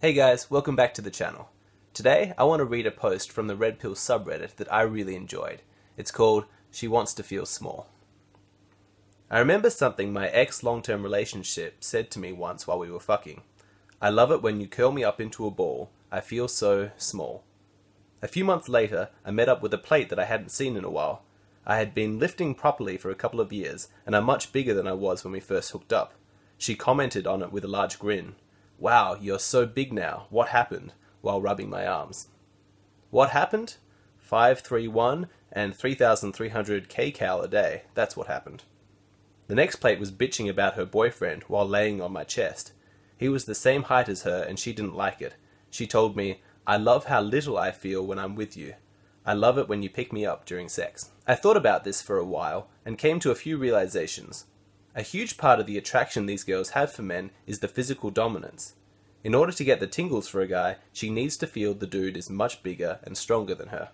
Hey guys, welcome back to the channel. Today, I want to read a post from the Red Pill subreddit that I really enjoyed. It's called She Wants to Feel Small. I remember something my ex long term relationship said to me once while we were fucking. I love it when you curl me up into a ball. I feel so small. A few months later, I met up with a plate that I hadn't seen in a while. I had been lifting properly for a couple of years, and I'm much bigger than I was when we first hooked up. She commented on it with a large grin. Wow, you're so big now. What happened? while rubbing my arms. What happened? 531 and 3,300 kcal a day. That's what happened. The next plate was bitching about her boyfriend while laying on my chest. He was the same height as her and she didn't like it. She told me, I love how little I feel when I'm with you. I love it when you pick me up during sex. I thought about this for a while and came to a few realizations. A huge part of the attraction these girls have for men is the physical dominance. In order to get the tingles for a guy, she needs to feel the dude is much bigger and stronger than her.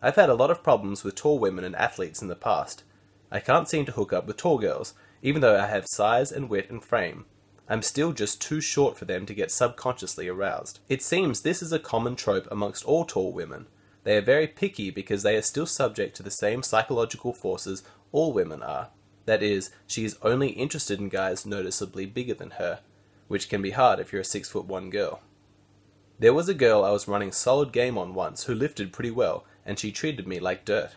I've had a lot of problems with tall women and athletes in the past. I can't seem to hook up with tall girls, even though I have size and wit and frame. I'm still just too short for them to get subconsciously aroused. It seems this is a common trope amongst all tall women. They are very picky because they are still subject to the same psychological forces all women are. That is, she is only interested in guys noticeably bigger than her which can be hard if you're a six foot one girl. There was a girl I was running solid game on once who lifted pretty well, and she treated me like dirt.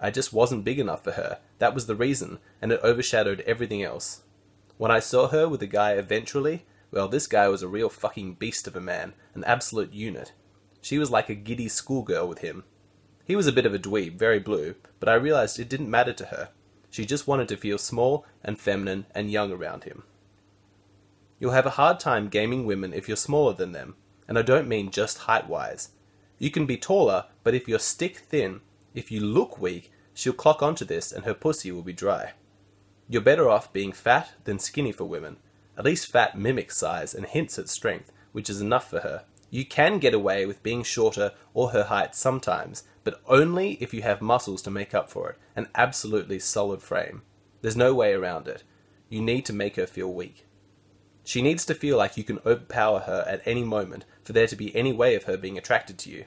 I just wasn't big enough for her, that was the reason, and it overshadowed everything else. When I saw her with a guy eventually, well, this guy was a real fucking beast of a man, an absolute unit. She was like a giddy schoolgirl with him. He was a bit of a dweeb, very blue, but I realized it didn't matter to her. She just wanted to feel small and feminine and young around him. You'll have a hard time gaming women if you're smaller than them, and I don't mean just height wise. You can be taller, but if you're stick thin, if you look weak, she'll clock onto this and her pussy will be dry. You're better off being fat than skinny for women. At least fat mimics size and hints at strength, which is enough for her. You can get away with being shorter or her height sometimes, but only if you have muscles to make up for it, an absolutely solid frame. There's no way around it. You need to make her feel weak. She needs to feel like you can overpower her at any moment for there to be any way of her being attracted to you.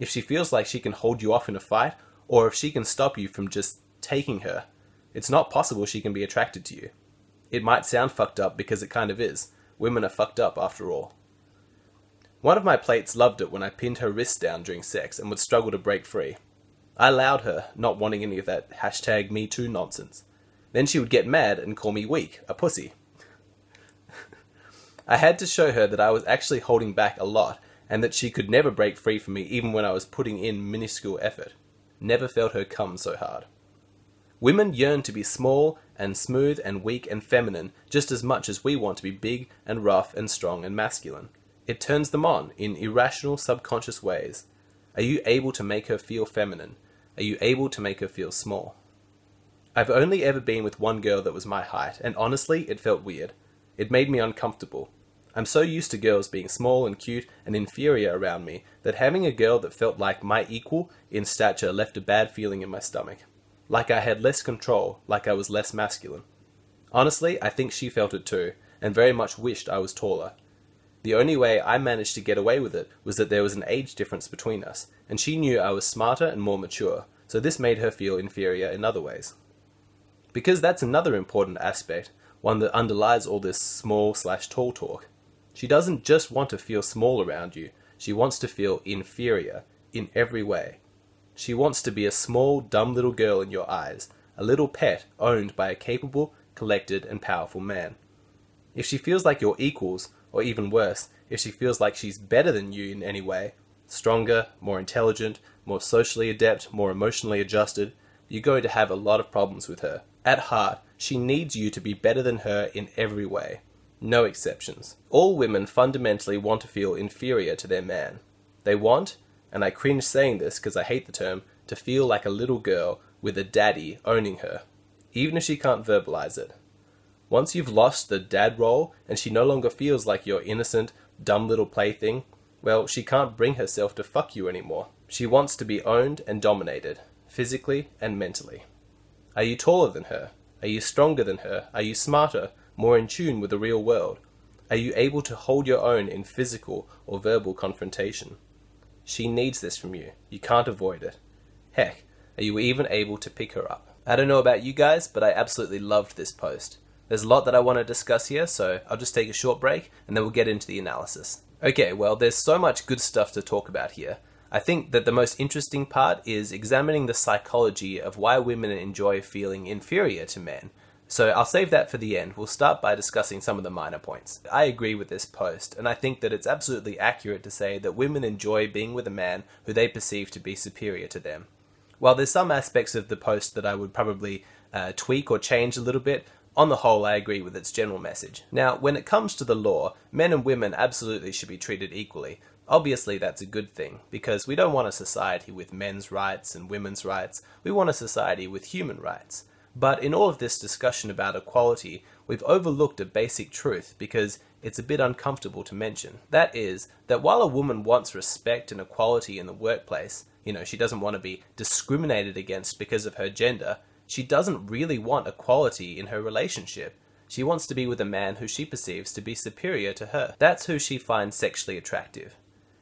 If she feels like she can hold you off in a fight, or if she can stop you from just taking her, it's not possible she can be attracted to you. It might sound fucked up because it kind of is. Women are fucked up after all. One of my plates loved it when I pinned her wrists down during sex and would struggle to break free. I allowed her, not wanting any of that hashtag me too nonsense. Then she would get mad and call me weak, a pussy. I had to show her that I was actually holding back a lot and that she could never break free from me even when I was putting in minuscule effort. Never felt her come so hard. Women yearn to be small and smooth and weak and feminine just as much as we want to be big and rough and strong and masculine. It turns them on in irrational subconscious ways. Are you able to make her feel feminine? Are you able to make her feel small? I've only ever been with one girl that was my height, and honestly, it felt weird. It made me uncomfortable. I'm so used to girls being small and cute and inferior around me that having a girl that felt like my equal in stature left a bad feeling in my stomach. Like I had less control, like I was less masculine. Honestly, I think she felt it too, and very much wished I was taller. The only way I managed to get away with it was that there was an age difference between us, and she knew I was smarter and more mature, so this made her feel inferior in other ways. Because that's another important aspect, one that underlies all this small slash tall talk. She doesn't just want to feel small around you, she wants to feel inferior in every way. She wants to be a small, dumb little girl in your eyes, a little pet owned by a capable, collected, and powerful man. If she feels like you're equals, or even worse, if she feels like she's better than you in any way, stronger, more intelligent, more socially adept, more emotionally adjusted, you're going to have a lot of problems with her. At heart, she needs you to be better than her in every way. No exceptions. All women fundamentally want to feel inferior to their man. They want, and I cringe saying this because I hate the term, to feel like a little girl with a daddy owning her, even if she can't verbalize it. Once you've lost the dad role and she no longer feels like your innocent, dumb little plaything, well, she can't bring herself to fuck you anymore. She wants to be owned and dominated, physically and mentally. Are you taller than her? Are you stronger than her? Are you smarter? more in tune with the real world? Are you able to hold your own in physical or verbal confrontation? She needs this from you. You can't avoid it. Heck, are you even able to pick her up? I don't know about you guys, but I absolutely loved this post. There's a lot that I want to discuss here, so I'll just take a short break and then we'll get into the analysis. Okay, well, there's so much good stuff to talk about here. I think that the most interesting part is examining the psychology of why women enjoy feeling inferior to men so I'll save that for the end. We'll start by discussing some of the minor points. I agree with this post, and I think that it's absolutely accurate to say that women enjoy being with a man who they perceive to be superior to them. While there's some aspects of the post that I would probably uh, tweak or change a little bit, on the whole, I agree with its general message. Now, when it comes to the law, men and women absolutely should be treated equally. Obviously, that's a good thing, because we don't want a society with men's rights and women's rights, we want a society with human rights. But in all of this discussion about equality, we've overlooked a basic truth because it's a bit uncomfortable to mention. That is, that while a woman wants respect and equality in the workplace, you know, she doesn't want to be discriminated against because of her gender, she doesn't really want equality in her relationship. She wants to be with a man who she perceives to be superior to her. That's who she finds sexually attractive.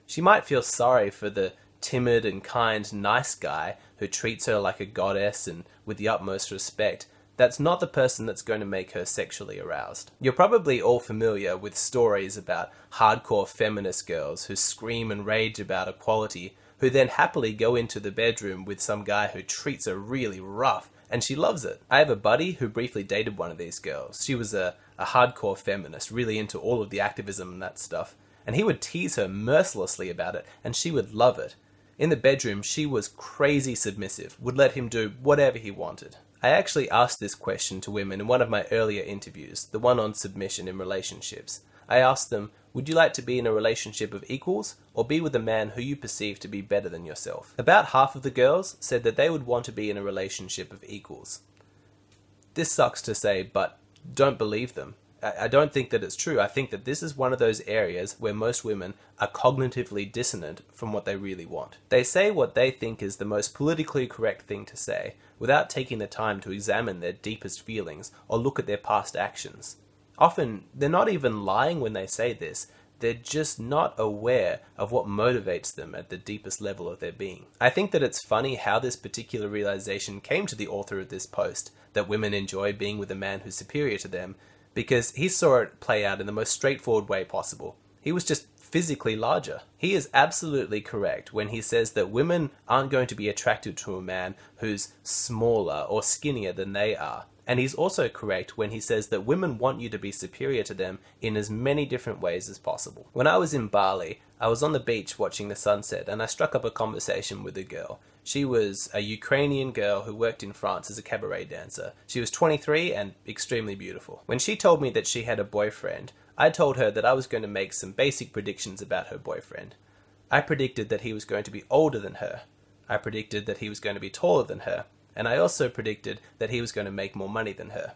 She might feel sorry for the timid and kind, nice guy who treats her like a goddess and with the utmost respect, that's not the person that's going to make her sexually aroused. You're probably all familiar with stories about hardcore feminist girls who scream and rage about equality, who then happily go into the bedroom with some guy who treats her really rough, and she loves it. I have a buddy who briefly dated one of these girls. She was a, a hardcore feminist, really into all of the activism and that stuff, and he would tease her mercilessly about it, and she would love it. In the bedroom, she was crazy submissive, would let him do whatever he wanted. I actually asked this question to women in one of my earlier interviews, the one on submission in relationships. I asked them, would you like to be in a relationship of equals or be with a man who you perceive to be better than yourself? About half of the girls said that they would want to be in a relationship of equals. This sucks to say, but don't believe them. I don't think that it's true. I think that this is one of those areas where most women are cognitively dissonant from what they really want. They say what they think is the most politically correct thing to say without taking the time to examine their deepest feelings or look at their past actions. Often, they're not even lying when they say this, they're just not aware of what motivates them at the deepest level of their being. I think that it's funny how this particular realization came to the author of this post that women enjoy being with a man who's superior to them because he saw it play out in the most straightforward way possible. He was just physically larger. He is absolutely correct when he says that women aren't going to be attracted to a man who's smaller or skinnier than they are. And he's also correct when he says that women want you to be superior to them in as many different ways as possible. When I was in Bali, I was on the beach watching the sunset and I struck up a conversation with a girl. She was a Ukrainian girl who worked in France as a cabaret dancer. She was 23 and extremely beautiful. When she told me that she had a boyfriend, I told her that I was going to make some basic predictions about her boyfriend. I predicted that he was going to be older than her. I predicted that he was going to be taller than her. And I also predicted that he was going to make more money than her.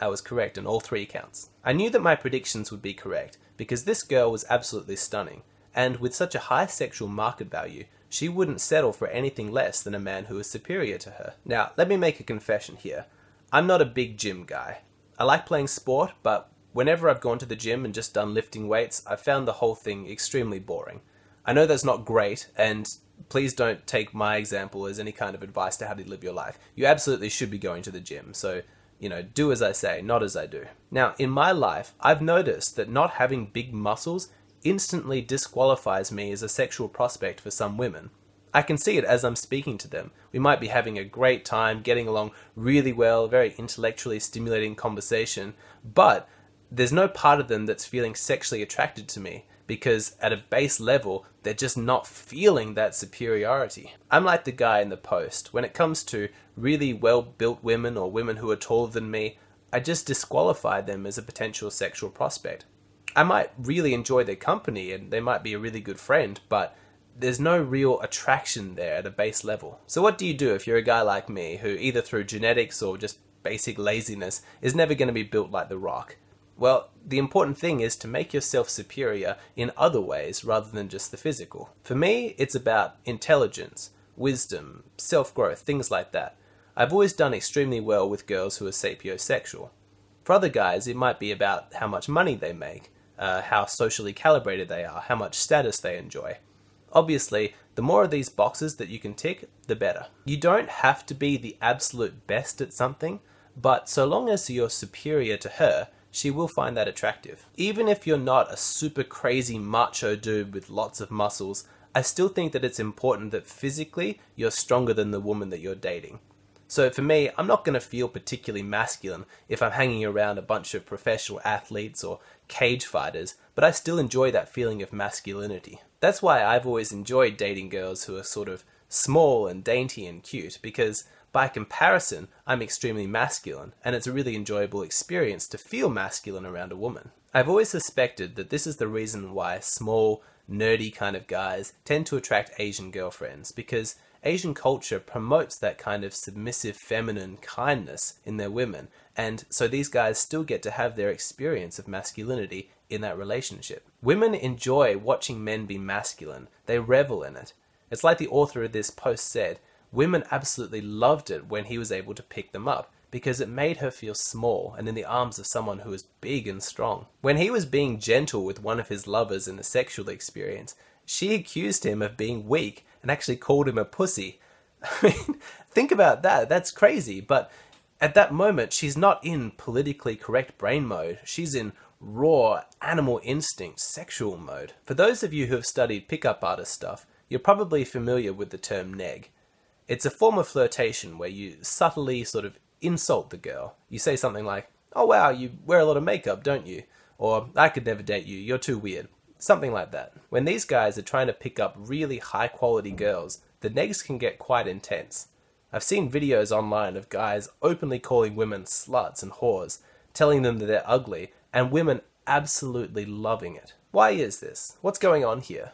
I was correct on all three counts. I knew that my predictions would be correct because this girl was absolutely stunning, and with such a high sexual market value, she wouldn't settle for anything less than a man who was superior to her. Now, let me make a confession here. I'm not a big gym guy. I like playing sport, but whenever I've gone to the gym and just done lifting weights, I've found the whole thing extremely boring. I know that's not great, and please don't take my example as any kind of advice to how to live your life. You absolutely should be going to the gym, so, you know, do as I say, not as I do. Now, in my life, I've noticed that not having big muscles instantly disqualifies me as a sexual prospect for some women. I can see it as I'm speaking to them. We might be having a great time, getting along really well, very intellectually stimulating conversation, but there's no part of them that's feeling sexually attracted to me because at a base level, they're just not feeling that superiority. I'm like the guy in the post. When it comes to really well built women or women who are taller than me, I just disqualify them as a potential sexual prospect. I might really enjoy their company and they might be a really good friend, but there's no real attraction there at a base level. So, what do you do if you're a guy like me who, either through genetics or just basic laziness, is never going to be built like The Rock? Well, the important thing is to make yourself superior in other ways rather than just the physical. For me, it's about intelligence, wisdom, self growth, things like that. I've always done extremely well with girls who are sapiosexual. For other guys, it might be about how much money they make, uh, how socially calibrated they are, how much status they enjoy. Obviously, the more of these boxes that you can tick, the better. You don't have to be the absolute best at something, but so long as you're superior to her, she will find that attractive. Even if you're not a super crazy macho dude with lots of muscles, I still think that it's important that physically you're stronger than the woman that you're dating. So for me, I'm not going to feel particularly masculine if I'm hanging around a bunch of professional athletes or cage fighters, but I still enjoy that feeling of masculinity. That's why I've always enjoyed dating girls who are sort of small and dainty and cute, because by comparison, I'm extremely masculine, and it's a really enjoyable experience to feel masculine around a woman. I've always suspected that this is the reason why small, nerdy kind of guys tend to attract Asian girlfriends, because Asian culture promotes that kind of submissive feminine kindness in their women, and so these guys still get to have their experience of masculinity in that relationship. Women enjoy watching men be masculine, they revel in it. It's like the author of this post said women absolutely loved it when he was able to pick them up because it made her feel small and in the arms of someone who was big and strong. When he was being gentle with one of his lovers in a sexual experience, she accused him of being weak and actually called him a pussy. I mean, think about that. That's crazy. But at that moment, she's not in politically correct brain mode. She's in raw animal instinct sexual mode. For those of you who have studied pickup artist stuff, you're probably familiar with the term neg. It's a form of flirtation where you subtly sort of insult the girl. You say something like, Oh wow, you wear a lot of makeup, don't you? Or, I could never date you, you're too weird. Something like that. When these guys are trying to pick up really high quality girls, the negs can get quite intense. I've seen videos online of guys openly calling women sluts and whores, telling them that they're ugly, and women absolutely loving it. Why is this? What's going on here?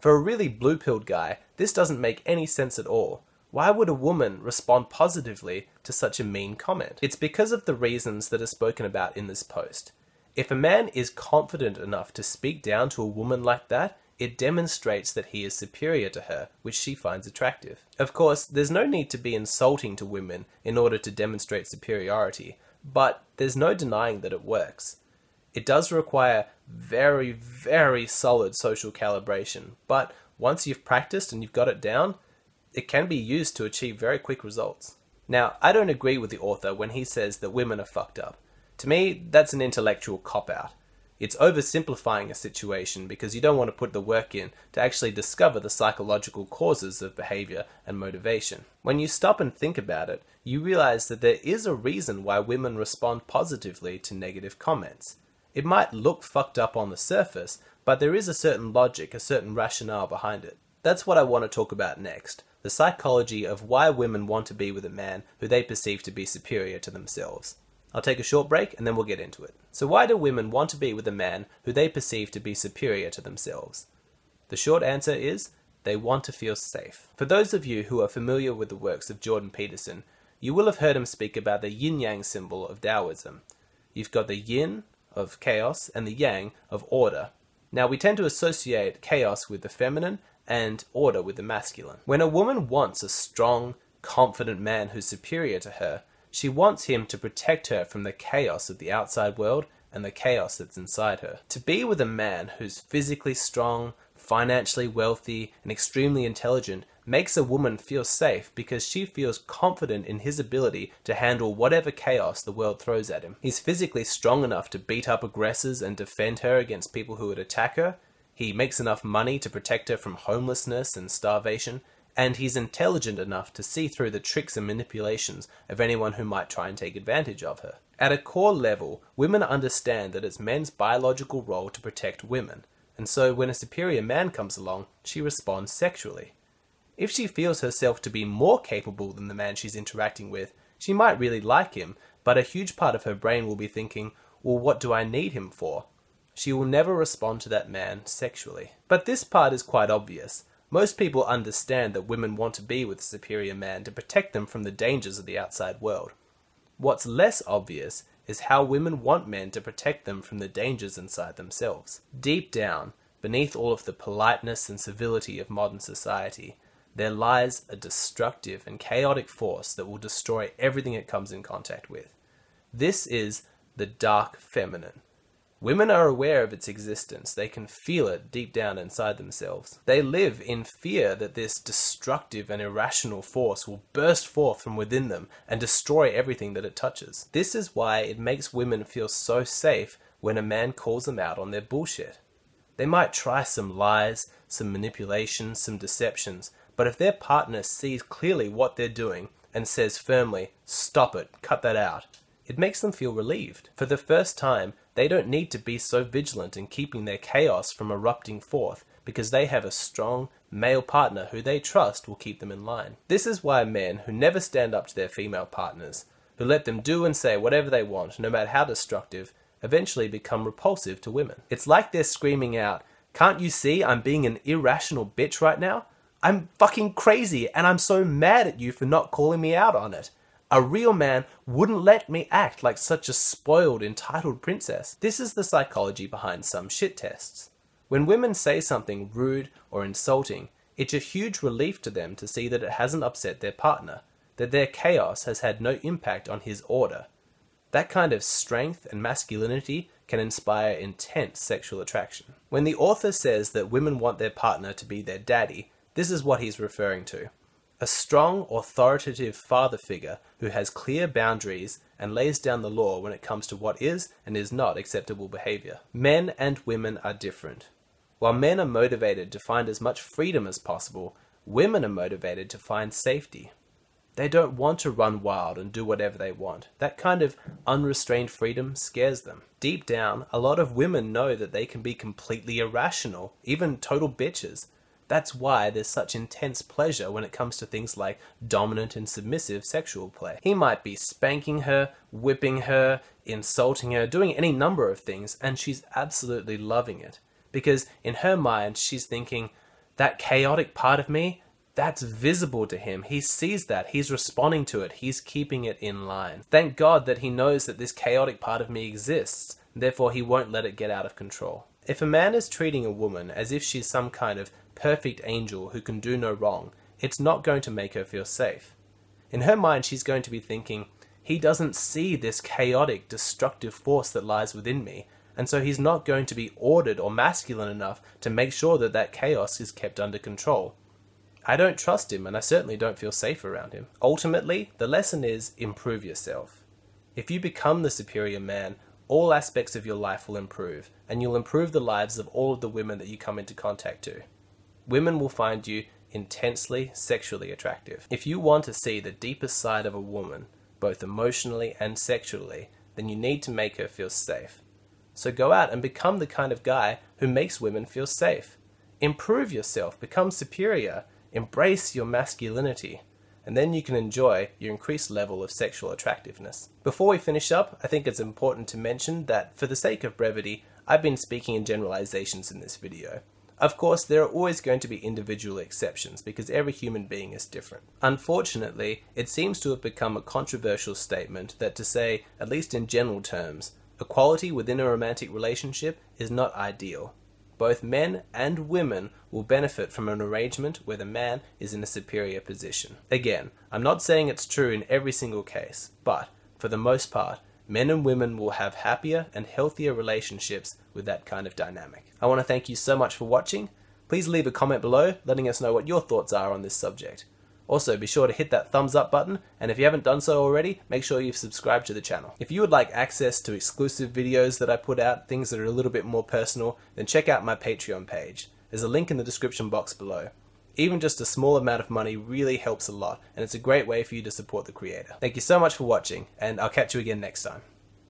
For a really blue pilled guy, this doesn't make any sense at all. Why would a woman respond positively to such a mean comment? It's because of the reasons that are spoken about in this post. If a man is confident enough to speak down to a woman like that, it demonstrates that he is superior to her, which she finds attractive. Of course, there's no need to be insulting to women in order to demonstrate superiority, but there's no denying that it works. It does require very, very solid social calibration, but once you've practiced and you've got it down, it can be used to achieve very quick results. Now, I don't agree with the author when he says that women are fucked up. To me, that's an intellectual cop out. It's oversimplifying a situation because you don't want to put the work in to actually discover the psychological causes of behavior and motivation. When you stop and think about it, you realize that there is a reason why women respond positively to negative comments. It might look fucked up on the surface, but there is a certain logic, a certain rationale behind it. That's what I want to talk about next the psychology of why women want to be with a man who they perceive to be superior to themselves. I'll take a short break and then we'll get into it. So, why do women want to be with a man who they perceive to be superior to themselves? The short answer is they want to feel safe. For those of you who are familiar with the works of Jordan Peterson, you will have heard him speak about the yin yang symbol of Taoism. You've got the yin of chaos and the yang of order. Now, we tend to associate chaos with the feminine and order with the masculine. When a woman wants a strong, confident man who's superior to her, she wants him to protect her from the chaos of the outside world and the chaos that's inside her. To be with a man who's physically strong, financially wealthy, and extremely intelligent makes a woman feel safe because she feels confident in his ability to handle whatever chaos the world throws at him. He's physically strong enough to beat up aggressors and defend her against people who would attack her, he makes enough money to protect her from homelessness and starvation, and he's intelligent enough to see through the tricks and manipulations of anyone who might try and take advantage of her. At a core level, women understand that it's men's biological role to protect women, and so when a superior man comes along, she responds sexually. If she feels herself to be more capable than the man she's interacting with, she might really like him, but a huge part of her brain will be thinking, well, what do I need him for? She will never respond to that man sexually. But this part is quite obvious. Most people understand that women want to be with a superior man to protect them from the dangers of the outside world. What's less obvious is how women want men to protect them from the dangers inside themselves. Deep down, beneath all of the politeness and civility of modern society, there lies a destructive and chaotic force that will destroy everything it comes in contact with. This is the dark feminine. Women are aware of its existence. They can feel it deep down inside themselves. They live in fear that this destructive and irrational force will burst forth from within them and destroy everything that it touches. This is why it makes women feel so safe when a man calls them out on their bullshit. They might try some lies, some manipulations, some deceptions, but if their partner sees clearly what they're doing and says firmly, stop it, cut that out, it makes them feel relieved. For the first time, they don't need to be so vigilant in keeping their chaos from erupting forth because they have a strong male partner who they trust will keep them in line. This is why men who never stand up to their female partners, who let them do and say whatever they want, no matter how destructive, eventually become repulsive to women. It's like they're screaming out, Can't you see I'm being an irrational bitch right now? I'm fucking crazy and I'm so mad at you for not calling me out on it. A real man wouldn't let me act like such a spoiled, entitled princess. This is the psychology behind some shit tests. When women say something rude or insulting, it's a huge relief to them to see that it hasn't upset their partner, that their chaos has had no impact on his order. That kind of strength and masculinity can inspire intense sexual attraction. When the author says that women want their partner to be their daddy, this is what he's referring to a strong, authoritative father figure who has clear boundaries and lays down the law when it comes to what is and is not acceptable behavior. Men and women are different. While men are motivated to find as much freedom as possible, women are motivated to find safety. They don't want to run wild and do whatever they want. That kind of unrestrained freedom scares them. Deep down, a lot of women know that they can be completely irrational, even total bitches, that's why there's such intense pleasure when it comes to things like dominant and submissive sexual play. He might be spanking her, whipping her, insulting her, doing any number of things, and she's absolutely loving it. Because in her mind, she's thinking, that chaotic part of me, that's visible to him. He sees that. He's responding to it. He's keeping it in line. Thank God that he knows that this chaotic part of me exists. Therefore, he won't let it get out of control. If a man is treating a woman as if she's some kind of perfect angel who can do no wrong, it's not going to make her feel safe. In her mind, she's going to be thinking, he doesn't see this chaotic, destructive force that lies within me, and so he's not going to be ordered or masculine enough to make sure that that chaos is kept under control. I don't trust him, and I certainly don't feel safe around him. Ultimately, the lesson is improve yourself. If you become the superior man, all aspects of your life will improve, and you'll improve the lives of all of the women that you come into contact to women will find you intensely sexually attractive. If you want to see the deepest side of a woman, both emotionally and sexually, then you need to make her feel safe. So go out and become the kind of guy who makes women feel safe. Improve yourself, become superior, embrace your masculinity, and then you can enjoy your increased level of sexual attractiveness. Before we finish up, I think it's important to mention that for the sake of brevity, I've been speaking in generalizations in this video. Of course, there are always going to be individual exceptions because every human being is different. Unfortunately, it seems to have become a controversial statement that to say, at least in general terms, equality within a romantic relationship is not ideal. Both men and women will benefit from an arrangement where the man is in a superior position. Again, I'm not saying it's true in every single case, but for the most part, men and women will have happier and healthier relationships with that kind of dynamic. I want to thank you so much for watching. Please leave a comment below letting us know what your thoughts are on this subject. Also, be sure to hit that thumbs up button, and if you haven't done so already, make sure you've subscribed to the channel. If you would like access to exclusive videos that I put out, things that are a little bit more personal, then check out my Patreon page. There's a link in the description box below. Even just a small amount of money really helps a lot, and it's a great way for you to support the creator. Thank you so much for watching, and I'll catch you again next time.